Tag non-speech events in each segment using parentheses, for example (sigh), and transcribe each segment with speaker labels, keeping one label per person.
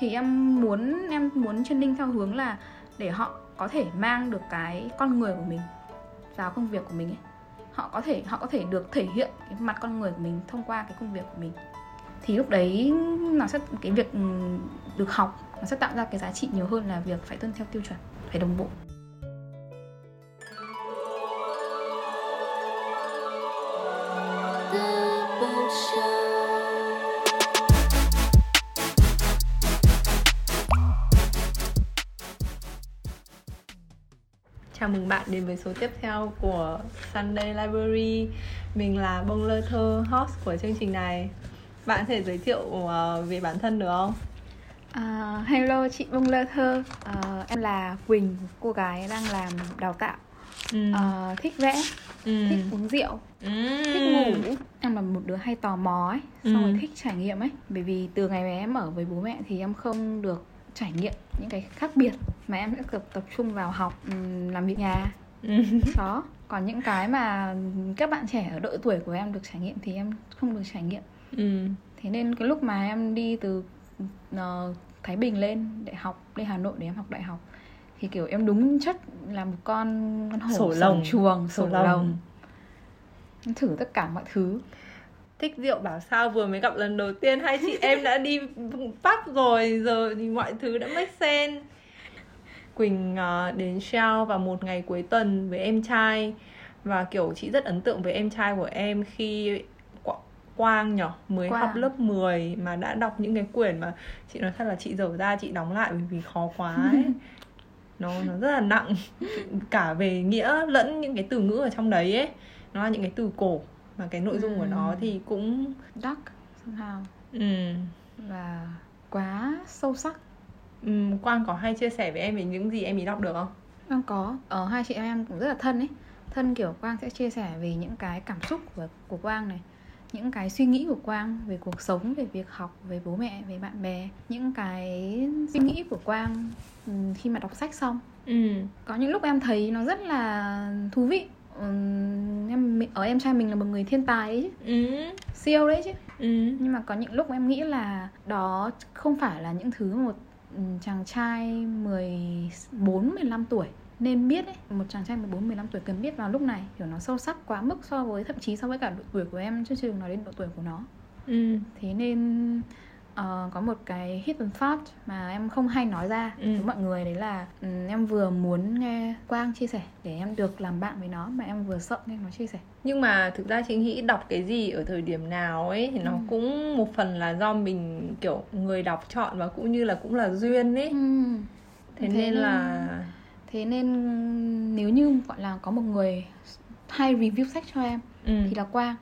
Speaker 1: thì em muốn em muốn training theo hướng là để họ có thể mang được cái con người của mình vào công việc của mình ấy. Họ có thể, họ có thể được thể hiện cái mặt con người của mình thông qua cái công việc của mình. Thì lúc đấy nó sẽ, cái việc ừ, được học nó sẽ tạo ra cái giá trị nhiều hơn là việc phải tuân theo tiêu chuẩn, phải đồng bộ.
Speaker 2: Chào mừng bạn đến với số tiếp theo của Sunday Library Mình là Bông Lơ Thơ, host của chương trình này Bạn có thể giới thiệu uh, về bản thân được không?
Speaker 1: Uh, hello chị Bông Lơ Thơ uh, Em là Quỳnh, cô gái đang làm đào tạo ừ. uh, Thích vẽ, ừ. thích uống rượu, ừ. thích ngủ Em là một đứa hay tò mò ấy, xong ừ. rồi thích trải nghiệm ấy Bởi vì từ ngày mà em ở với bố mẹ thì em không được trải nghiệm những cái khác biệt mà em sẽ tập tập trung vào học làm việc nhà. Đó. Còn những cái mà các bạn trẻ ở độ tuổi của em được trải nghiệm thì em không được trải nghiệm. Ừ. thế nên cái lúc mà em đi từ uh, thái bình lên để học lên hà nội để em học đại học thì kiểu em đúng chất là một con con hổ
Speaker 2: sổ lồng.
Speaker 1: chuồng sổ, sổ lồng. lồng. Em thử tất cả mọi thứ
Speaker 2: thích rượu bảo sao vừa mới gặp lần đầu tiên hai chị em đã đi pub rồi giờ thì mọi thứ đã make sense Quỳnh uh, đến Shell vào một ngày cuối tuần với em trai và kiểu chị rất ấn tượng với em trai của em khi Quang nhỏ mới Quang. học lớp 10 mà đã đọc những cái quyển mà chị nói thật là chị dở ra chị đóng lại vì khó quá ấy. (laughs) nó nó rất là nặng cả về nghĩa lẫn những cái từ ngữ ở trong đấy ấy nó là những cái từ cổ mà cái nội dung ừ. của nó ừ. thì cũng
Speaker 1: dark somehow ừ. và quá sâu sắc
Speaker 2: ừ, Quang có hay chia sẻ với em về những gì em ý đọc được không?
Speaker 1: Quang có, ở ờ, hai chị em cũng rất là thân ấy thân kiểu Quang sẽ chia sẻ về những cái cảm xúc của, của Quang này những cái suy nghĩ của Quang về cuộc sống, về việc học, về bố mẹ, về bạn bè những cái suy nghĩ của Quang ừ, khi mà đọc sách xong ừ. có những lúc em thấy nó rất là thú vị ở em trai mình là một người thiên tài ấy chứ ừ. siêu đấy chứ ừ. nhưng mà có những lúc em nghĩ là đó không phải là những thứ một chàng trai 14 15 tuổi nên biết ấy, một chàng trai 14 15 tuổi cần biết vào lúc này kiểu nó sâu sắc quá mức so với thậm chí so với cả độ tuổi của em chứ chưa nói đến độ tuổi của nó. Ừ. Thế nên uh, có một cái hidden thought mà em không hay nói ra ừ. với mọi người đấy là um, em vừa muốn nghe Quang chia sẻ để em được làm bạn với nó mà em vừa sợ nghe nó chia sẻ
Speaker 2: nhưng mà thực ra chị nghĩ đọc cái gì ở thời điểm nào ấy thì nó ừ. cũng một phần là do mình kiểu người đọc chọn và cũng như là cũng là duyên ấy ừ. thế, thế nên, nên là
Speaker 1: thế nên nếu như gọi là có một người hay review sách cho em ừ. thì là Quang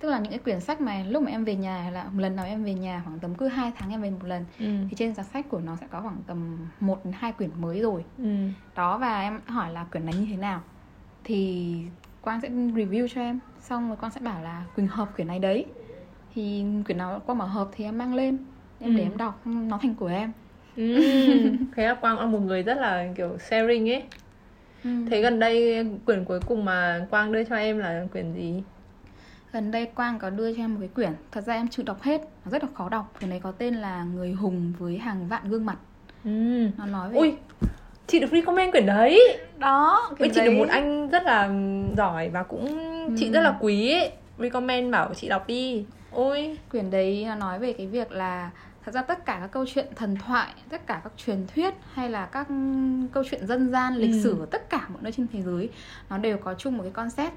Speaker 1: tức là những cái quyển sách mà lúc mà em về nhà là một lần nào em về nhà khoảng tầm cứ hai tháng em về một lần ừ. thì trên giá sách của nó sẽ có khoảng tầm một hai quyển mới rồi ừ. đó và em hỏi là quyển này như thế nào thì quang sẽ review cho em xong rồi con sẽ bảo là quỳnh hợp quyển này đấy thì quyển nào quang bảo hợp thì em mang lên em ừ. để em đọc nó thành của em
Speaker 2: ừ. thế là quang là một người rất là kiểu sharing ấy ừ. thế gần đây quyển cuối cùng mà quang đưa cho em là quyển gì
Speaker 1: gần đây Quang có đưa cho em một cái quyển thật ra em chưa đọc hết nó rất là khó đọc quyển này có tên là người hùng với hàng vạn gương mặt ừ. nó nói về
Speaker 2: ui chị được recommend quyển đấy
Speaker 1: đó
Speaker 2: với chị đấy... được một anh rất là giỏi và cũng ừ. chị rất là quý ấy. recommend bảo chị đọc đi ôi
Speaker 1: quyển đấy nó nói về cái việc là thật ra tất cả các câu chuyện thần thoại tất cả các truyền thuyết hay là các câu chuyện dân gian lịch ừ. sử ở tất cả mọi nơi trên thế giới nó đều có chung một cái concept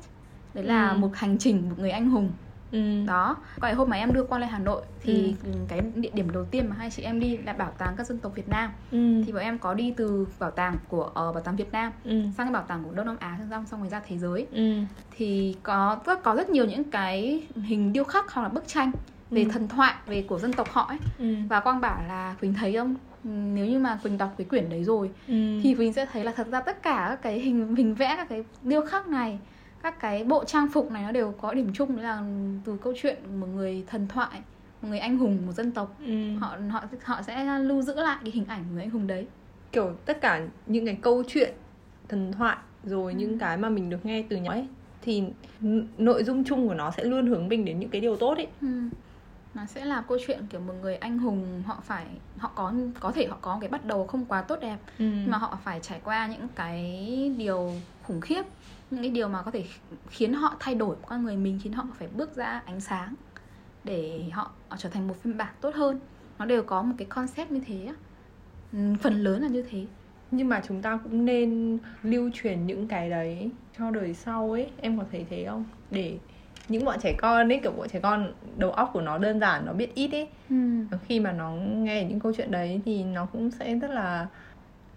Speaker 1: đấy là ừ. một hành trình một người anh hùng Ừ. đó cái hôm mà em đưa qua lên hà nội thì ừ. cái địa điểm đầu tiên mà hai chị em đi là bảo tàng các dân tộc việt nam ừ. thì bọn em có đi từ bảo tàng của uh, bảo tàng việt nam ừ. sang cái bảo tàng của đông nam á xong xong rồi ra thế giới ừ. thì có rất có rất nhiều những cái hình điêu khắc hoặc là bức tranh về ừ. thần thoại về của dân tộc họ ấy ừ. và quang bảo là quỳnh thấy không nếu như mà quỳnh đọc cái quyển đấy rồi ừ. thì quỳnh sẽ thấy là thật ra tất cả các cái hình hình vẽ các cái điêu khắc này các cái bộ trang phục này nó đều có điểm chung là từ câu chuyện một người thần thoại một người anh hùng một dân tộc ừ. họ họ họ sẽ lưu giữ lại cái hình ảnh của người anh hùng đấy
Speaker 2: kiểu tất cả những cái câu chuyện thần thoại rồi ừ. những cái mà mình được nghe từ nhỏ ấy thì nội dung chung của nó sẽ luôn hướng mình đến những cái điều tốt ấy ừ.
Speaker 1: nó sẽ là câu chuyện kiểu một người anh hùng họ phải họ có có thể họ có cái bắt đầu không quá tốt đẹp
Speaker 2: ừ.
Speaker 1: mà họ phải trải qua những cái điều khủng khiếp những cái điều mà có thể khiến họ thay đổi con người mình khiến họ phải bước ra ánh sáng để họ, họ trở thành một phiên bản tốt hơn. Nó đều có một cái concept như thế. Ừ, phần lớn là như thế.
Speaker 2: Nhưng mà chúng ta cũng nên lưu truyền những cái đấy cho đời sau ấy. Em có thấy thế không? Để những bọn trẻ con ấy kiểu bọn trẻ con đầu óc của nó đơn giản nó biết ít ấy.
Speaker 1: Ừ.
Speaker 2: khi mà nó nghe những câu chuyện đấy thì nó cũng sẽ rất là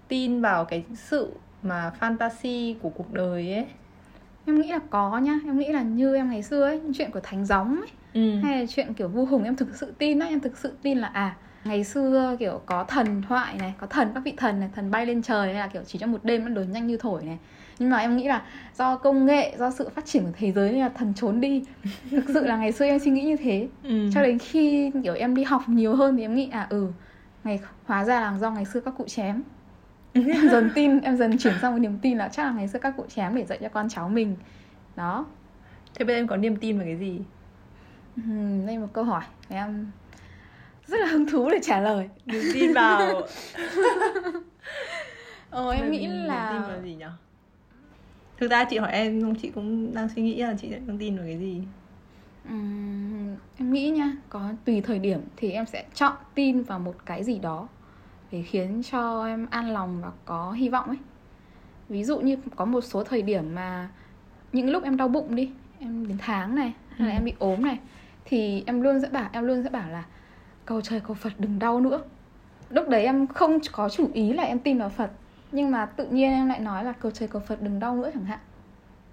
Speaker 2: tin vào cái sự mà fantasy của cuộc đời ấy
Speaker 1: em nghĩ là có nhá. Em nghĩ là như em ngày xưa ấy chuyện của thánh gióng ấy
Speaker 2: ừ.
Speaker 1: hay là chuyện kiểu vu hùng em thực sự tin á. Em thực sự tin là à ngày xưa kiểu có thần thoại này có thần các vị thần này thần bay lên trời hay là kiểu chỉ trong một đêm nó đổi nhanh như thổi này. Nhưng mà em nghĩ là do công nghệ do sự phát triển của thế giới nên là thần trốn đi. (laughs) Thực sự là ngày xưa em suy nghĩ như thế.
Speaker 2: Ừ.
Speaker 1: cho đến khi kiểu em đi học nhiều hơn thì em nghĩ à ừ ngày hóa ra là do ngày xưa các cụ chém em dần (laughs) tin em dần chuyển sang một niềm tin là chắc là ngày xưa các cụ chém để dạy cho con cháu mình. Đó.
Speaker 2: Thế bây giờ em có niềm tin vào cái gì?
Speaker 1: Ừm, đây một câu hỏi em rất là hứng thú để trả lời.
Speaker 2: Niềm tin vào. (laughs)
Speaker 1: Ờ, em nghĩ
Speaker 2: niềm tin
Speaker 1: là
Speaker 2: vào gì nhỉ? Thực ra chị hỏi em không chị cũng đang suy nghĩ là chị sẽ đang tin vào cái gì.
Speaker 1: Ừm, em nghĩ nha có tùy thời điểm thì em sẽ chọn tin vào một cái gì đó để khiến cho em an lòng và có hy vọng ấy. Ví dụ như có một số thời điểm mà những lúc em đau bụng đi em đến tháng này hay là
Speaker 2: Ừ.
Speaker 1: em bị ốm này thì em luôn sẽ bảo em luôn sẽ bảo là cầu trời cầu Phật đừng đau nữa. Lúc đấy em không có chủ ý là em tin vào Phật nhưng mà tự nhiên em lại nói là cầu trời cầu Phật đừng đau nữa chẳng hạn.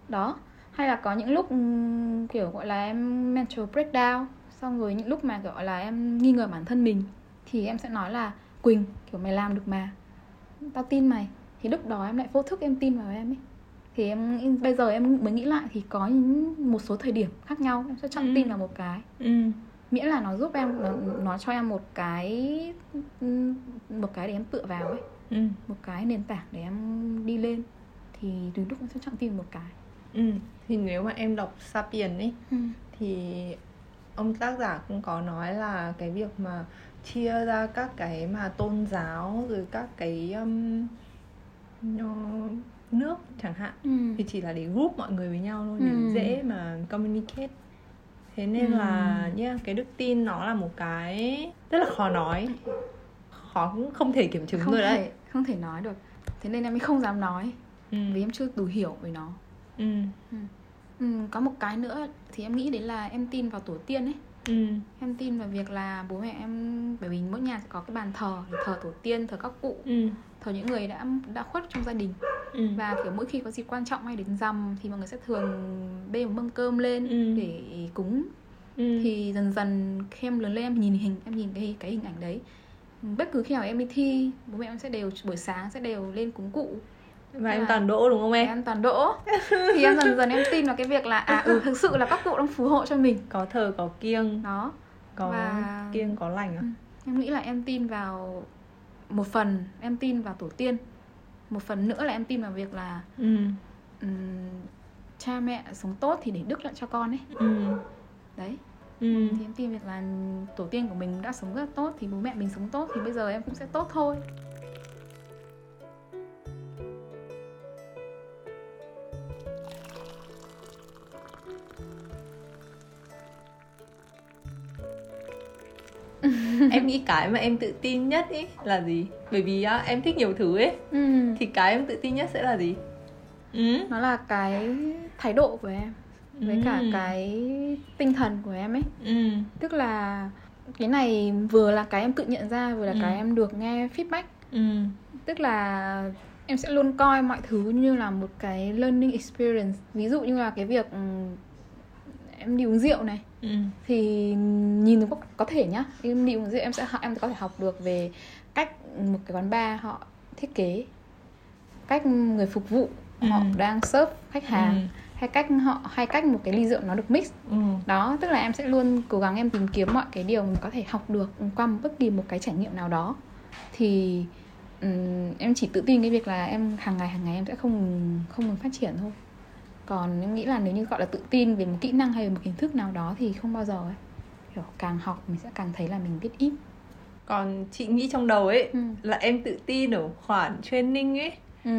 Speaker 1: Đó. Hay là có những lúc ừm, kiểu gọi là em mental breakdown xong rồi những lúc mà gọi là em nghi ngờ bản thân mình thì em sẽ nói là Quỳnh kiểu mày làm được mà. Tao tin mày. Thì lúc đó em lại vô thức em tin vào em ấy. Thì em bây giờ em mới nghĩ lại thì có những- một số thời điểm khác nhau em sẽ chọn
Speaker 2: Ừ.
Speaker 1: tin vào một cái.
Speaker 2: Ừ.
Speaker 1: Miễn là nó giúp em nó, nó cho em một cái một cái để em tựa vào ấy.
Speaker 2: Ừ.
Speaker 1: Một cái nền tảng để em đi lên. Thì từ lúc em sẽ chọn tin một cái.
Speaker 2: Ừ. Thì nếu mà em đọc Sapien ấy
Speaker 1: ừ.
Speaker 2: thì ông tác giả cũng có nói là cái việc mà chia ra các cái mà tôn giáo rồi các cái um, nó, nước chẳng hạn
Speaker 1: Ừ.
Speaker 2: thì chỉ là để group mọi người với nhau thôi để
Speaker 1: Ừ.
Speaker 2: dễ mà communicate thế nên
Speaker 1: Ừ.
Speaker 2: là nhá cái đức tin nó là một cái rất là khó nói khó cũng không thể kiểm chứng
Speaker 1: không
Speaker 2: rồi
Speaker 1: thể
Speaker 2: đấy
Speaker 1: không thể nói được thế nên em mới không dám nói
Speaker 2: ừ.
Speaker 1: vì em chưa đủ hiểu về nó
Speaker 2: Ừ.
Speaker 1: ừ, có một cái nữa thì em nghĩ đấy là em tin vào tổ tiên ấy
Speaker 2: Ừ.
Speaker 1: em tin vào việc là bố mẹ em bởi vì mỗi nhà sẽ có cái bàn thờ thờ tổ tiên thờ các cụ
Speaker 2: Ừ.
Speaker 1: thờ những người đã đã khuất trong gia đình
Speaker 2: Ừ.
Speaker 1: và kiểu mỗi khi có dịp quan trọng hay đến rằm thì mọi người sẽ thường bê một mâm cơm lên
Speaker 2: Ừ.
Speaker 1: để cúng
Speaker 2: Ừ.
Speaker 1: thì dần dần khi em lớn lên em nhìn hình em nhìn cái cái hình ảnh đấy bất cứ khi nào em đi thi bố mẹ em sẽ đều buổi sáng sẽ đều lên cúng cụ
Speaker 2: và em toàn đỗ đúng không em?
Speaker 1: Em toàn đỗ. Thì em dần dần em tin vào cái việc là à ừ thực sự là các cụ đang phù hộ cho mình.
Speaker 2: Có thờ có kiêng.
Speaker 1: Đó.
Speaker 2: Có
Speaker 1: Và-
Speaker 2: kiêng có lành à
Speaker 1: em nghĩ là em tin vào một phần em tin vào tổ tiên. Một phần nữa là em tin vào việc là
Speaker 2: ừ.
Speaker 1: ừm, cha mẹ sống tốt thì để đức lại cho con ấy.
Speaker 2: Ừ.
Speaker 1: Đấy.
Speaker 2: Ừ.
Speaker 1: Thì em tin việc là tổ tiên của mình đã sống rất tốt thì bố mẹ mình sống tốt thì bây giờ em cũng sẽ tốt thôi (laughs)
Speaker 2: em nghĩ cái mà em tự tin nhất ý là gì? Bởi vì á, em thích nhiều thứ ấy
Speaker 1: ừ.
Speaker 2: thì cái em tự tin nhất sẽ là gì? Ừ.
Speaker 1: Nó là cái thái độ của em với cả
Speaker 2: Ừ.
Speaker 1: cái tinh thần của em ấy.
Speaker 2: Ừ.
Speaker 1: Tức là cái này vừa là cái em tự nhận ra vừa là
Speaker 2: Ừ.
Speaker 1: cái em được nghe feedback.
Speaker 2: Ừ.
Speaker 1: Tức là em sẽ luôn coi mọi thứ như là một cái learning experience. Ví dụ như là cái việc ừm, em đi uống rượu này
Speaker 2: ừ.
Speaker 1: Thì nhìn có, có thể nhá. Em đi uống rượu em sẽ em có thể học được về cách một cái quán bar họ thiết kế cách người phục vụ họ
Speaker 2: Ừ.
Speaker 1: đang serve khách hàng
Speaker 2: Ừ.
Speaker 1: hay cách họ hay cách một cái ly rượu nó được mix.
Speaker 2: Ừ.
Speaker 1: Đó tức là em sẽ luôn cố gắng em tìm kiếm mọi cái điều mình có thể học được qua một bất kỳ một cái trải nghiệm nào đó. Thì ừm, em chỉ tự tin cái việc là em hàng ngày hàng ngày em sẽ không không ngừng phát triển thôi còn em nghĩ là nếu như gọi là tự tin về một kỹ năng hay một hình thức nào đó thì không bao giờ ấy. Kiểu càng học mình sẽ càng thấy là mình biết ít.
Speaker 2: Còn chị nghĩ trong đầu ấy
Speaker 1: ừ.
Speaker 2: là em tự tin ở khoản training ấy.
Speaker 1: Ừ,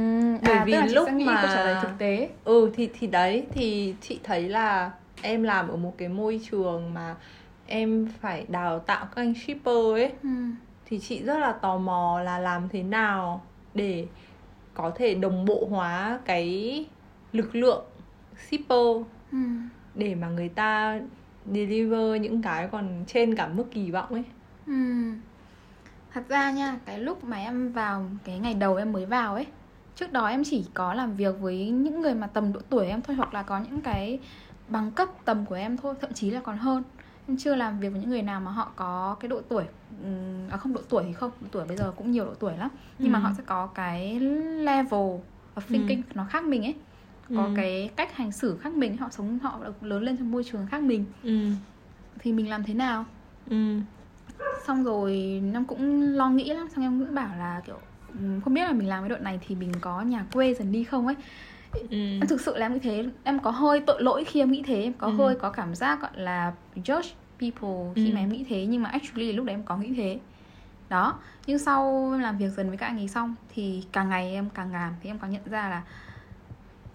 Speaker 2: Bởi
Speaker 1: à,
Speaker 2: vì lúc mà-
Speaker 1: trả lời thực tế.
Speaker 2: Ừ thì thì đấy thì chị thấy là em làm ở một cái môi trường mà em phải đào tạo các anh shipper ấy.
Speaker 1: Ừ.
Speaker 2: thì chị rất là tò mò là làm thế nào để có thể đồng bộ hóa cái lực lượng shipper
Speaker 1: Ừ.
Speaker 2: để mà người ta deliver những cái còn trên cả mức kỳ vọng ấy
Speaker 1: Ừ. Thật ra nha, cái lúc mà em vào cái ngày đầu em mới vào ấy Trước đó em chỉ có làm việc với những người mà tầm độ tuổi em thôi Hoặc là có những cái bằng cấp tầm của em thôi Thậm chí là còn hơn Em chưa làm việc với những người nào mà họ có cái độ tuổi ừm, À không độ tuổi thì không Độ tuổi bây giờ cũng nhiều độ tuổi lắm Nhưng mà
Speaker 2: Ừ.
Speaker 1: họ sẽ có cái level of thinking nó khác mình ấy Có
Speaker 2: Ừ.
Speaker 1: cái cách hành xử khác mình Họ sống, họ lớn lên trong môi trường khác mình.
Speaker 2: Ừ.
Speaker 1: Thì mình làm thế nào?
Speaker 2: Ừ.
Speaker 1: Xong rồi em cũng lo nghĩ lắm xong em cũng bảo là kiểu ừm, không biết là mình làm cái đoạn này thì mình có nhà quê dần đi không ấy.
Speaker 2: Ừ.
Speaker 1: Em thực sự là em nghĩ thế em có hơi tội lỗi khi em nghĩ thế em có
Speaker 2: Ừ.
Speaker 1: hơi có cảm giác gọi là judge people khi
Speaker 2: Ừ.
Speaker 1: mà em nghĩ thế nhưng mà actually lúc đấy em có nghĩ thế. Đó nhưng sau làm việc dần với các anh ấy xong thì càng ngày em càng làm thì em có nhận ra là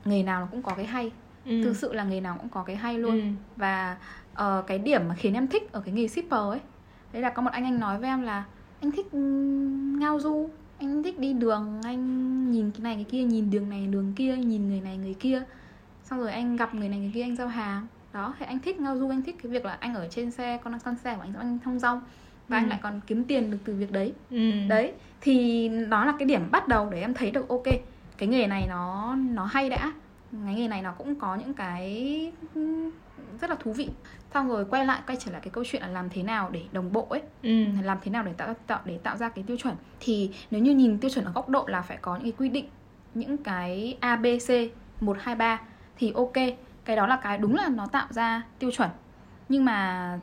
Speaker 1: nghề nào nó cũng có cái hay
Speaker 2: ừ.
Speaker 1: thực sự là nghề nào cũng có cái hay luôn
Speaker 2: ừ.
Speaker 1: và ờ, cái điểm mà khiến em thích ở cái nghề shipper ấy đấy là có một anh anh nói với em là anh thích ừm, ngao du anh thích đi đường anh nhìn cái này cái kia nhìn đường này đường kia nhìn người này người kia xong rồi anh gặp người này người kia anh giao hàng đó thì anh thích ngao du anh thích cái việc là anh ở trên xe con con xe của anh anh thông dong và
Speaker 2: Ừ.
Speaker 1: anh lại còn kiếm tiền được từ việc đấy
Speaker 2: ừ.
Speaker 1: đấy thì đó là cái điểm bắt đầu để em thấy được ok cái nghề này nó nó hay đã. Cái nghề này nó cũng có những cái rất là thú vị. Xong rồi quay lại quay trở lại cái câu chuyện là làm thế nào để đồng bộ ấy.
Speaker 2: Ừ.
Speaker 1: làm thế nào để tạo tạo để tạo ra cái tiêu chuẩn. Thì nếu như nhìn tiêu chuẩn ở góc độ là phải có những cái quy định những cái ABC 1 2 3 thì ok. Cái đó là cái đúng là nó tạo ra tiêu chuẩn. Nhưng mà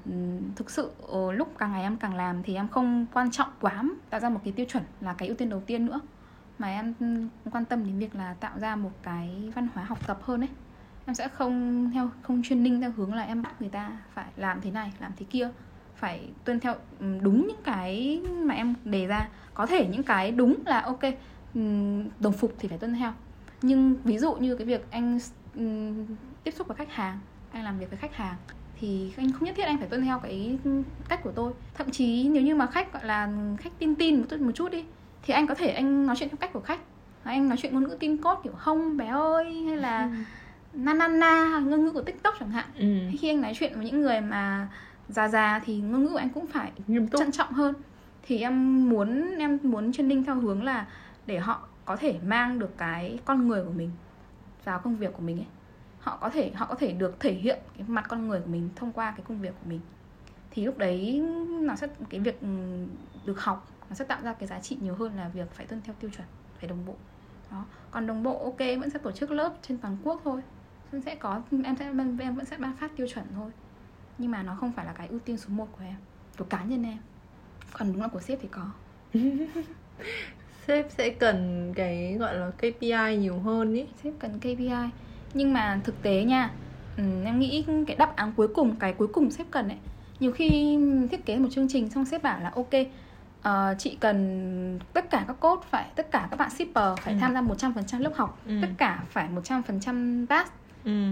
Speaker 1: thực sự ờ, lúc càng ngày em càng làm thì em không quan trọng quá tạo ra một cái tiêu chuẩn là cái ưu tiên đầu tiên nữa mà em quan tâm đến việc là tạo ra một cái văn hóa học tập hơn ấy. Em sẽ không theo, không chuyên ninh theo hướng là em bắt người ta phải làm thế này, làm thế kia. Phải tuân theo đúng những cái mà em đề ra. Có thể những cái đúng là ok đồng phục thì phải tuân theo. Nhưng ví dụ như cái việc anh tiếp xúc với khách hàng, anh làm việc với khách hàng thì anh không nhất thiết anh phải tuân theo cái cách của tôi. Thậm chí nếu như mà khách gọi là khách tin tin một chút một chút đi thì anh có thể anh nói chuyện theo cách của khách. Anh nói chuyện ngôn ngữ tin cốt kiểu không bé ơi hay là na na na ngôn ngữ của tiktok chẳng hạn.
Speaker 2: Ừ.
Speaker 1: khi anh nói chuyện với những người mà già già thì ngôn ngữ của anh cũng phải
Speaker 2: nghiêm túc.
Speaker 1: trân trọng hơn. Thì em muốn em muốn training theo hướng là để họ có thể mang được cái con người của mình vào công việc của mình ấy. Họ có thể họ có thể được thể hiện cái mặt con người của mình thông qua cái công việc của mình. Thì lúc đấy nó sẽ cái việc ừ, được học nó sẽ tạo ra cái giá trị nhiều hơn là việc phải tuân theo tiêu chuẩn phải đồng bộ. Đó còn đồng bộ ok vẫn sẽ tổ chức lớp trên toàn quốc thôi. Vẫn sẽ có em sẽ em vẫn sẽ ban phát tiêu chuẩn thôi. Nhưng mà nó không phải là cái ưu tiên số 1 của em của cá nhân em. Còn đúng là của sếp thì có. (laughs)
Speaker 2: Sếp sẽ cần cái gọi là KPI nhiều hơn ý.
Speaker 1: Sếp cần KPI nhưng mà thực tế nha ừ, em nghĩ cái đáp án cuối cùng cái cuối cùng sếp cần ấy nhiều khi thiết kế một chương trình xong sếp bảo là ok ờ, chị cần tất cả các code phải tất cả các bạn shipper phải
Speaker 2: Ừ.
Speaker 1: tham gia 100% lớp học
Speaker 2: Ừ.
Speaker 1: tất cả phải 100% pass
Speaker 2: ừ.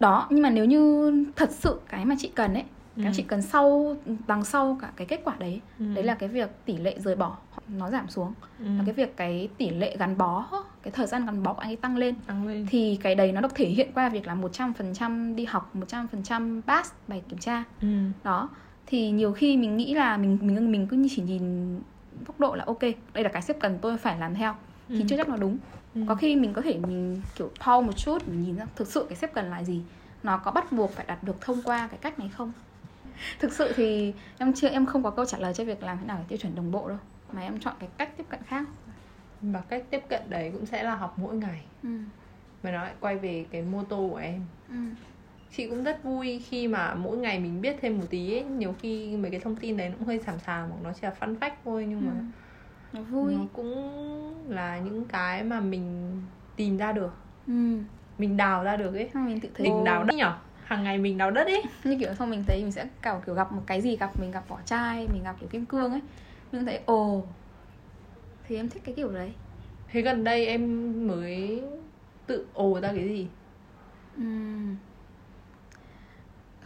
Speaker 1: đó nhưng mà nếu như thật sự cái mà chị cần ấy cái
Speaker 2: Ừ.
Speaker 1: chị cần sau đằng sau cả cái kết quả đấy
Speaker 2: Ừ.
Speaker 1: đấy là cái việc tỷ lệ rời bỏ nó giảm xuống
Speaker 2: ừ.
Speaker 1: là cái việc cái tỷ lệ gắn bó cái thời gian gắn bó của anh ấy tăng lên
Speaker 2: tăng lên
Speaker 1: thì cái đấy nó được thể hiện qua việc là 100% đi học 100% pass bài kiểm tra
Speaker 2: ừ.
Speaker 1: đó thì nhiều khi mình nghĩ là mình mình mình cứ chỉ nhìn góc độ là ok đây là cái sếp cần tôi phải làm theo thì
Speaker 2: Ừ.
Speaker 1: chưa chắc nó đúng
Speaker 2: Ừ.
Speaker 1: có khi mình có thể mình kiểu pause một chút mình nhìn ra thực sự cái sếp cần là gì nó có bắt buộc phải đạt được thông qua cái cách này không thực sự thì em chưa em không có câu trả lời cho việc làm thế nào để tiêu chuẩn đồng bộ đâu mà em chọn cái cách tiếp cận khác
Speaker 2: và cách tiếp cận đấy cũng sẽ là học mỗi ngày
Speaker 1: ừ.
Speaker 2: và nó lại quay về cái mô tô của em
Speaker 1: Ừ.
Speaker 2: chị cũng rất vui khi mà mỗi ngày mình biết thêm một tí ấy. nhiều khi mấy cái thông tin đấy nó cũng hơi xàm xàm hoặc nó chỉ là fun fact thôi nhưng mà
Speaker 1: Ừ. nó vui.
Speaker 2: nó cũng là những cái mà mình tìm ra được.
Speaker 1: Ừ.
Speaker 2: mình đào ra được ấy.
Speaker 1: Mình tự thấy
Speaker 2: mình đào đất nhở? Hàng ngày mình đào đất ấy.
Speaker 1: Như kiểu xong mình thấy mình sẽ kiểu kiểu gặp một cái gì gặp mình gặp vỏ chai mình gặp kiểu kim cương ấy. Mình thấy ồ. Thì em thích cái kiểu đấy.
Speaker 2: Thế gần đây em mới tự ồ ra cái gì?
Speaker 1: Ừm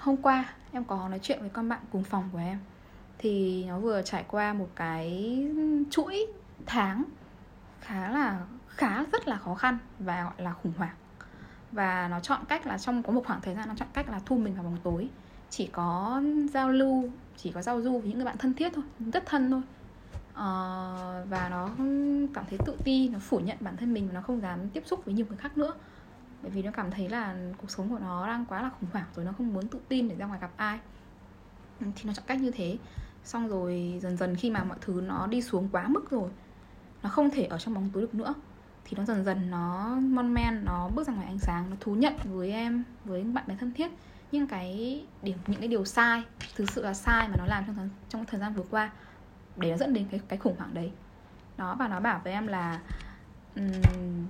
Speaker 1: hôm qua em có nói chuyện với con bạn cùng phòng của em. Thì nó vừa trải qua một cái chuỗi tháng khá là khá rất là khó khăn và gọi là khủng hoảng. Và nó chọn cách là trong có một khoảng thời gian nó chọn cách là thu mình vào bóng tối. Chỉ có giao lưu chỉ có giao du với những người bạn thân thiết thôi rất thân thôi. Ờ, và nó cảm thấy tự ti nó phủ nhận bản thân mình và nó không dám tiếp xúc với nhiều người khác nữa bởi vì nó cảm thấy là cuộc sống của nó đang quá là khủng hoảng rồi nó không muốn tự tin để ra ngoài gặp ai. Ừ, thì nó chọn cách như thế. Xong rồi dần dần khi mà mọi thứ nó đi xuống quá mức rồi nó không thể ở trong bóng tối được nữa thì nó dần dần nó mon men nó bước ra ngoài ánh sáng nó thú nhận với em với bạn bè thân thiết. Những cái điểm những cái điều sai thực sự là sai mà nó làm trong thời, trong thời gian vừa qua để nó dẫn đến cái cái khủng hoảng đấy. Đó và nó bảo với em là um,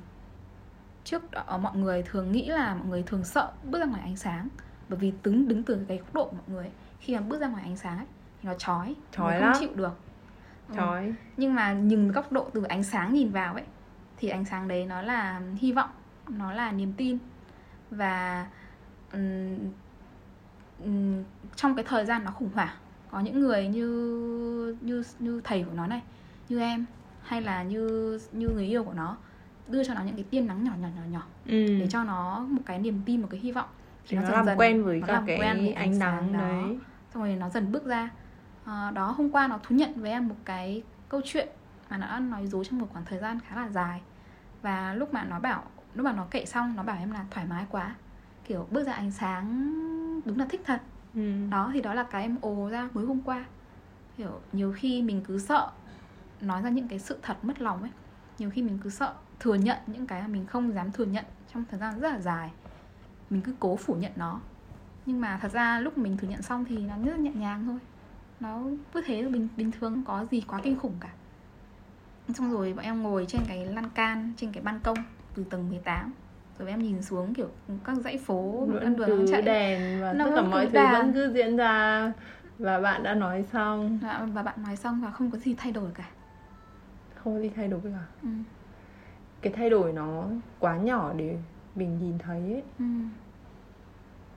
Speaker 1: trước đó mọi người thường nghĩ là mọi người thường sợ bước ra ngoài ánh sáng bởi vì đứng đứng từ cái góc độ của mọi người khi mà bước ra ngoài ánh sáng ấy, thì nó chói
Speaker 2: Chói
Speaker 1: mình
Speaker 2: lắm.
Speaker 1: không chịu được Ừ.
Speaker 2: Trời
Speaker 1: nhưng mà nhìn góc độ từ ánh sáng nhìn vào ấy thì ánh sáng đấy nó là hy vọng nó là niềm tin và ừm, ừm, trong cái thời gian nó khủng hoảng có những người như như như thầy của nó này như em hay là như như người yêu của nó đưa cho nó những cái tia nắng nhỏ nhỏ nhỏ nhỏ
Speaker 2: ừ.
Speaker 1: để cho nó một cái niềm tin một cái hy vọng
Speaker 2: Thì nó làm quen với
Speaker 1: nó
Speaker 2: cả
Speaker 1: làm
Speaker 2: cái
Speaker 1: quen với
Speaker 2: ánh nắng
Speaker 1: đó.
Speaker 2: đấy.
Speaker 1: xong rồi nó dần bước ra Ờ, đó hôm qua nó thú nhận với em một cái câu chuyện mà nó đã nói dối trong một khoảng thời gian khá là dài và lúc mà nó bảo lúc mà nó kể xong nó bảo em là thoải mái quá kiểu bước ra ánh sáng đúng là thích thật
Speaker 2: ừ.
Speaker 1: đó thì đó là cái em ồ ra mới hôm qua hiểu nhiều khi mình cứ sợ nói ra những cái sự thật mất lòng ấy nhiều khi mình cứ sợ thừa nhận những cái mà mình không dám thừa nhận trong thời gian rất là dài. Mình cứ cố phủ nhận nó. Nhưng mà thật ra lúc mình thừa nhận xong thì nó rất nhẹ nhàng thôi. Nó cứ thế bình bình thường có gì quá kinh khủng cả. Xong rồi bọn em ngồi trên cái lan can trên cái ban công từ tầng 18 rồi em nhìn xuống kiểu các dãy phố
Speaker 2: vẫn
Speaker 1: đường chạy.
Speaker 2: đèn và
Speaker 1: Nó
Speaker 2: tất cả mọi thứ vẫn cứ diễn ra và bạn đã nói xong.
Speaker 1: Và bạn nói xong và không có gì thay đổi cả.
Speaker 2: Không có gì thay đổi cả.
Speaker 1: Ừ.
Speaker 2: cái thay đổi nó quá nhỏ để mình nhìn thấy ấy.
Speaker 1: Ừ.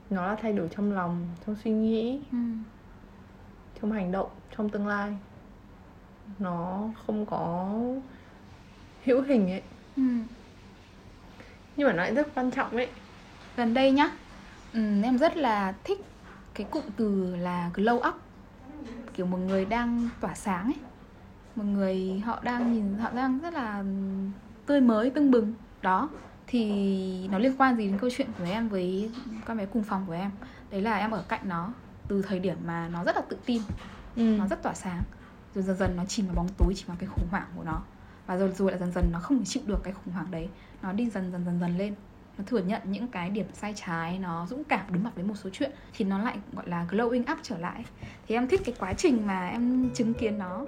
Speaker 2: nó là thay đổi trong lòng trong suy nghĩ
Speaker 1: Ừ.
Speaker 2: trong hành động trong tương lai nó không có hữu hình ấy
Speaker 1: Ừ.
Speaker 2: nhưng mà nó lại rất quan trọng ấy
Speaker 1: gần đây nhá ừ, em rất là thích cái cụm từ là glow up kiểu một người đang tỏa sáng ấy một người họ đang nhìn họ đang rất là tươi mới tưng bừng. Đó thì nó liên quan gì đến câu chuyện của em với con bé cùng phòng của em? Đấy là em ở cạnh nó từ thời điểm mà nó rất là tự tin
Speaker 2: ừ.
Speaker 1: nó rất tỏa sáng. Rồi dần dần nó chìm vào bóng tối chìm vào cái khủng hoảng của nó. Và rồi rồi lại dần dần nó không chịu được cái khủng hoảng đấy. Nó đi dần dần dần dần lên. Nó thừa nhận những cái điểm sai trái nó dũng cảm đối mặt với một số chuyện thì nó lại gọi là glowing up trở lại. Thì em thích cái quá trình mà em chứng kiến nó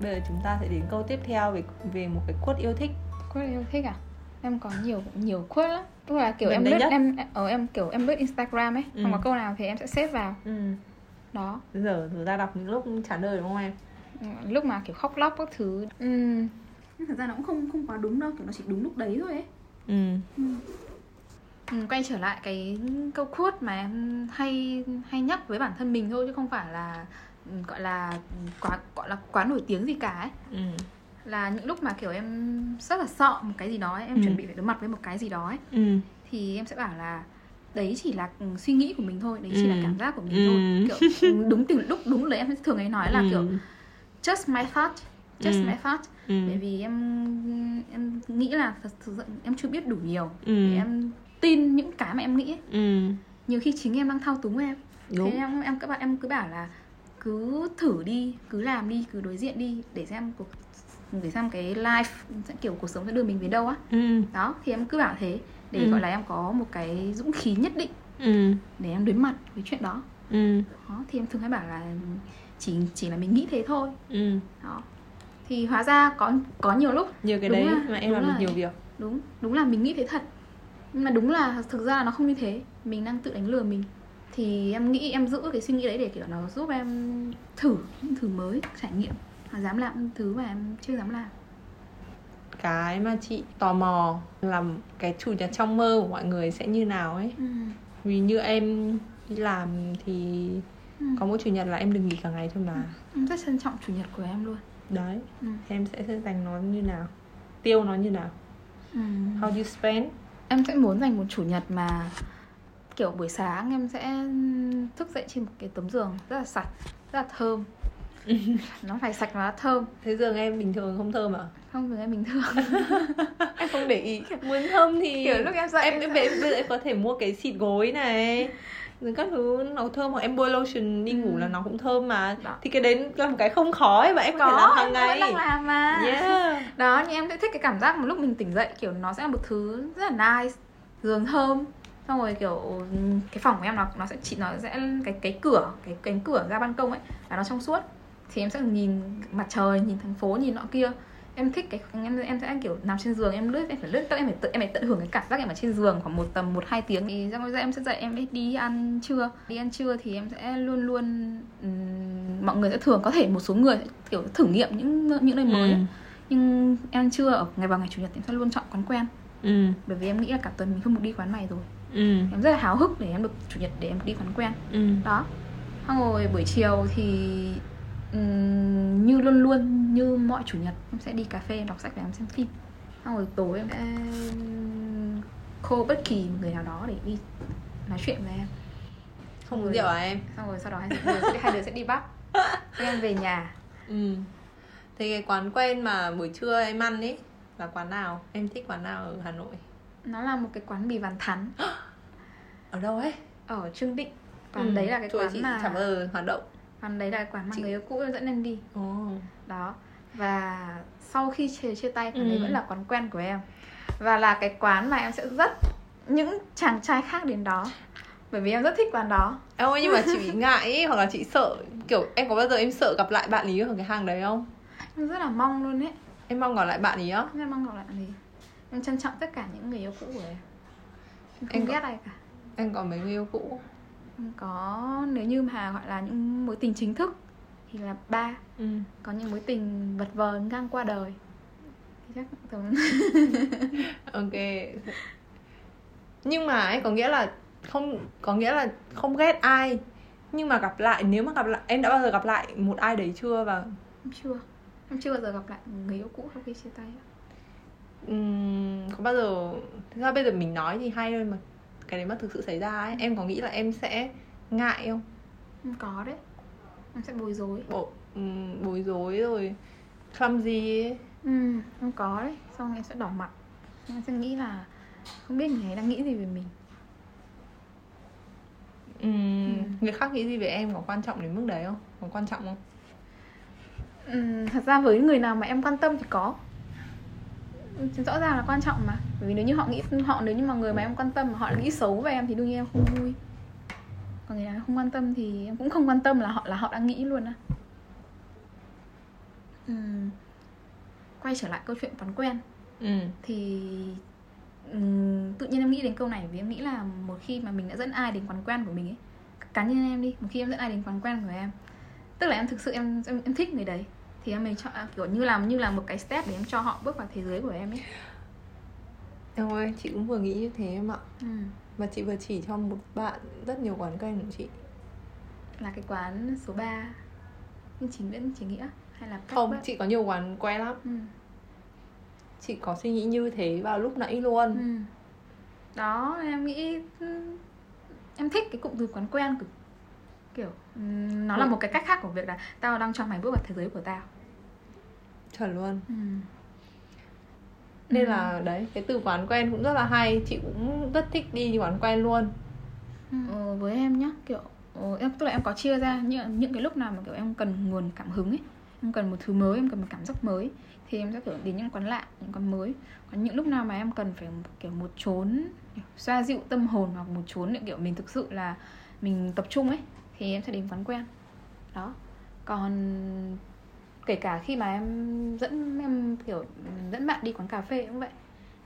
Speaker 2: bây giờ chúng ta sẽ đến câu tiếp theo về về một cái quote yêu thích.
Speaker 1: Quote yêu thích à? Em có nhiều nhiều quote lắm. Tức là kiểu
Speaker 2: Gần
Speaker 1: em lướt
Speaker 2: nhất.
Speaker 1: em ở em kiểu em lướt instagram ấy
Speaker 2: Ừ.
Speaker 1: không có câu nào thì em sẽ xếp vào.
Speaker 2: Ừ.
Speaker 1: đó.
Speaker 2: Giờ chúng ta đọc những lúc trả lời đúng không em?
Speaker 1: Ừ, lúc mà kiểu khóc lóc các thứ. Nhưng thật ra nó cũng không không quá đúng đâu kiểu nó chỉ đúng lúc đấy thôi ấy.
Speaker 2: Ừ.
Speaker 1: Ừ, quay trở lại cái câu quote mà em hay hay nhắc với bản thân mình thôi chứ không phải là ừ, gọi là quá gọi là quá nổi tiếng gì cả ấy
Speaker 2: ừ
Speaker 1: là những lúc mà kiểu em rất là sợ một cái gì đó ấy, em
Speaker 2: Ừ.
Speaker 1: chuẩn bị phải đối mặt với một cái gì đó ấy
Speaker 2: ừ
Speaker 1: thì em sẽ bảo là đấy chỉ là suy nghĩ của mình thôi đấy chỉ là
Speaker 2: Ừ.
Speaker 1: cảm giác của mình
Speaker 2: Ừ.
Speaker 1: thôi kiểu ừ, đúng từ lúc đúng lúc đấy em thường hay nói là
Speaker 2: Ừ.
Speaker 1: kiểu just my thought just
Speaker 2: Ừ.
Speaker 1: my thought
Speaker 2: ừ
Speaker 1: bởi vì em em nghĩ là thật sự em chưa biết đủ nhiều
Speaker 2: ừ
Speaker 1: để em tin những cái mà em nghĩ ấy.
Speaker 2: ừ
Speaker 1: nhiều khi chính em đang thao túng em
Speaker 2: đúng
Speaker 1: thế em em các bạn em cứ bảo là cứ thử đi cứ làm đi cứ đối diện đi để xem cuộc để xem cái life sẽ kiểu cuộc sống sẽ đưa mình đến đâu á.
Speaker 2: Ừ.
Speaker 1: Đó thì em cứ bảo thế để
Speaker 2: Ừ.
Speaker 1: gọi là em có một cái dũng khí nhất định
Speaker 2: ừ.
Speaker 1: để em đối mặt với chuyện đó.
Speaker 2: Ừ.
Speaker 1: Đó thì em thường hay bảo là chỉ chỉ là mình nghĩ thế thôi.
Speaker 2: Ừ.
Speaker 1: Đó. Thì hóa ra có có nhiều lúc
Speaker 2: nhiều cái đấy
Speaker 1: là-
Speaker 2: mà em làm được
Speaker 1: là-
Speaker 2: nhiều việc.
Speaker 1: đúng đúng là mình nghĩ thế thật. Nhưng mà đúng là thực ra là nó không như thế. Mình đang tự đánh lừa mình thì em nghĩ em giữ cái suy nghĩ đấy để kiểu nó giúp em thử những thứ mới trải nghiệm. Và dám làm những thứ mà em chưa dám làm.
Speaker 2: Cái mà chị tò mò làm cái chủ nhật trong mơ của mọi người sẽ như nào ấy.
Speaker 1: Ừ.
Speaker 2: vì như em đi làm thì
Speaker 1: Ừ.
Speaker 2: có mỗi chủ nhật là em được nghỉ cả ngày thôi mà.
Speaker 1: Em rất trân trọng chủ nhật của em luôn.
Speaker 2: Đấy.
Speaker 1: Ừ.
Speaker 2: em sẽ sẽ dành nó như nào? Tiêu nó như nào?
Speaker 1: Ừ.
Speaker 2: how do you spend?
Speaker 1: Em sẽ muốn dành một chủ nhật mà kiểu buổi sáng em sẽ thức dậy trên một cái tấm giường rất là sạch rất là thơm. (laughs) Nó phải sạch nó thơm.
Speaker 2: Thế giường em bình thường không thơm à?
Speaker 1: Không giường em bình thường. (laughs) Em không để ý.
Speaker 2: Muốn thơm thì
Speaker 1: kiểu lúc em dậy
Speaker 2: em
Speaker 1: em
Speaker 2: em giờ em có thể mua cái xịt gối này rồi các thứ nó thơm hoặc em bôi lotion đi ngủ
Speaker 1: Ừ.
Speaker 2: là nó cũng thơm mà.
Speaker 1: Đó.
Speaker 2: thì cái đấy là một cái không khó ấy mà em có, thể
Speaker 1: có
Speaker 2: làm hàng
Speaker 1: em
Speaker 2: ngày.
Speaker 1: đang làm mà.
Speaker 2: Yeah.
Speaker 1: Đó nhưng em sẽ thích cái cảm giác mà lúc mình tỉnh dậy kiểu nó sẽ là một thứ rất là nice giường thơm xong rồi kiểu ừm, cái phòng của em nó nó sẽ chỉ nó sẽ cái cái cửa cái cánh cửa ra ban công ấy là nó trong suốt. Thì em sẽ nhìn mặt trời nhìn thành phố nhìn nọ kia. Em thích cái em em sẽ kiểu nằm trên giường em lướt em phải lướt em phải tự em phải tận hưởng cái cảm giác em ở trên giường khoảng một tầm một hai tiếng thì xong rồi em sẽ dậy em sẽ đi ăn trưa. Đi ăn trưa thì em sẽ luôn luôn ừm, mọi người sẽ thường có thể một số người kiểu thử nghiệm những những nơi mới ấy. Nhưng em ăn trưa ở ngày vào ngày chủ nhật thì em sẽ luôn chọn quán quen.
Speaker 2: Ừ.
Speaker 1: Bởi vì em nghĩ là cả tuần mình không được đi quán này rồi
Speaker 2: ừ.
Speaker 1: Em rất là háo hức để em được chủ nhật để em đi quán quen.
Speaker 2: Ừ.
Speaker 1: Đó. Xong rồi buổi chiều thì ừm, như luôn luôn như mọi chủ nhật em sẽ đi cà phê đọc sách và em xem phim. Xong rồi tối em sẽ khô bất kỳ người nào đó để đi nói chuyện với em.
Speaker 2: Không uống rượu à em.
Speaker 1: xong rồi sau đó hai đứa sẽ, hai đứa sẽ đi Xong em về nhà.
Speaker 2: Ừ. Thế cái quán quen mà buổi trưa em ăn ấy là quán nào? Em thích quán nào ở hà nội
Speaker 1: nó là một cái quán mì vằn thắn. (gasps)
Speaker 2: Ở đâu ấy?
Speaker 1: Ở trương định. Quán
Speaker 2: Ừ,
Speaker 1: đấy là cái quán
Speaker 2: chị
Speaker 1: mà
Speaker 2: bao giờ hoạt động.
Speaker 1: Quán đấy là cái quán mà
Speaker 2: Chị-
Speaker 1: người yêu cũ dẫn em đi.
Speaker 2: Ồ.
Speaker 1: Đó. Và sau khi chia, chia tay quán đấy
Speaker 2: Ừ.
Speaker 1: vẫn là quán quen của em. Và là cái quán mà em sẽ rất những chàng trai khác đến đó. Bởi vì em rất thích quán đó.
Speaker 2: Em ơi nhưng mà chị bị (laughs) ngại ấy, hoặc là chị sợ kiểu em có bao giờ em sợ gặp lại bạn ý ở cái hàng đấy không?
Speaker 1: em rất là mong luôn ấy.
Speaker 2: Em mong gặp lại bạn ý á.
Speaker 1: em mong gặp lại gì em trân trọng tất cả những người yêu cũ của em em không
Speaker 2: Em có-
Speaker 1: ghét ai cả
Speaker 2: Em còn mấy người yêu cũ.
Speaker 1: em có nếu như mà gọi là những mối tình chính thức thì là ba
Speaker 2: Ừ.
Speaker 1: có những mối tình vật vờ ngang qua đời thì chắc tầm (laughs)
Speaker 2: Ok. Nhưng mà ấy có nghĩa là không có nghĩa là không ghét ai nhưng mà gặp lại nếu mà gặp lại em đã bao giờ gặp lại một ai đấy chưa và
Speaker 1: em chưa em chưa bao giờ gặp lại người yêu cũ sau khi chia tay ạ.
Speaker 2: Ừm, có bao giờ thực ra bây giờ mình nói thì hay thôi mà cái đấy mà thực sự xảy ra ấy em có nghĩ là em sẽ ngại không?
Speaker 1: Em có đấy em sẽ bối rối.
Speaker 2: Bộ ừm, bối rối rồi clumsy ấy.
Speaker 1: Ừ em có đấy xong em sẽ đỏ mặt. Em sẽ nghĩ là không biết người ấy đang nghĩ gì về mình. Ừ.
Speaker 2: người khác nghĩ gì về em có quan trọng đến mức đấy không? Có quan trọng không?
Speaker 1: Ừ, thật ra với người nào mà em quan tâm thì có. Ừ, rõ ràng là quan trọng mà. Bởi vì nếu như họ nghĩ họ nếu như mà người mà em quan tâm mà họ nghĩ xấu về em thì đương nhiên em không vui. Còn người nào không quan tâm thì em cũng không quan tâm là họ là họ đang nghĩ luôn á. Ừ. quay trở lại câu chuyện quán quen.
Speaker 2: Ừ
Speaker 1: thì ừm, tự nhiên em nghĩ đến câu này vì em nghĩ là một khi mà mình đã dẫn ai đến quán quen của mình ấy cá nhân em đi một khi em dẫn ai đến quán quen của em tức là em thực sự em em, em thích người đấy thì em mới cho à, kiểu như là như là một cái step để em cho họ bước vào thế giới của em ấy
Speaker 2: em ơi chị cũng vừa nghĩ như thế em ạ
Speaker 1: ừ.
Speaker 2: và chị vừa chỉ cho một bạn rất nhiều quán quen của chị
Speaker 1: là cái quán số 3 nhưng chính Nguyễn Chính Nghĩa hay là
Speaker 2: không
Speaker 1: Bắc?
Speaker 2: chị có nhiều quán quen lắm
Speaker 1: ừ.
Speaker 2: chị có suy nghĩ như thế vào lúc nãy luôn
Speaker 1: Ừ. đó em nghĩ ừ, em thích cái cụm từ quán quen kiểu ừm, nó là
Speaker 2: Ừ.
Speaker 1: một cái cách khác của việc là tao đang cho mày bước vào thế giới của tao
Speaker 2: chuẩn luôn.
Speaker 1: Ừ.
Speaker 2: nên
Speaker 1: Ừ.
Speaker 2: là đấy cái từ quán quen cũng rất là hay. Chị cũng rất thích đi quán quen luôn.
Speaker 1: Ờ, với em nhá kiểu ờ, em tức là em có chia ra những những cái lúc nào mà kiểu em cần nguồn cảm hứng ấy em cần một thứ mới em cần một cảm giác mới thì em sẽ kiểu đến những quán lạ những quán mới. Còn những lúc nào mà em cần phải một- kiểu một chốn xoa dịu tâm hồn hoặc một chốn để kiểu mình thực sự là mình tập trung ấy thì em sẽ đến quán quen. Đó. Còn kể cả khi mà em dẫn em kiểu dẫn bạn đi quán cà phê cũng vậy.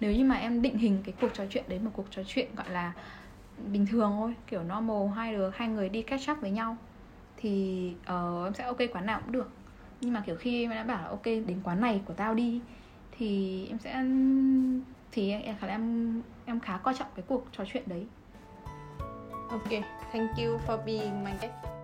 Speaker 1: Nếu như mà em định hình cái cuộc trò chuyện đấy một cuộc trò chuyện gọi là bình thường thôi kiểu normal hai đứa hai người đi catch up với nhau thì uh, em sẽ ok quán nào cũng được. Nhưng mà kiểu khi em đã bảo là ok đến quán này của tao đi thì em sẽ thì em khả em em khá coi trọng cái cuộc trò chuyện đấy.
Speaker 2: Ok thank you for being my guest.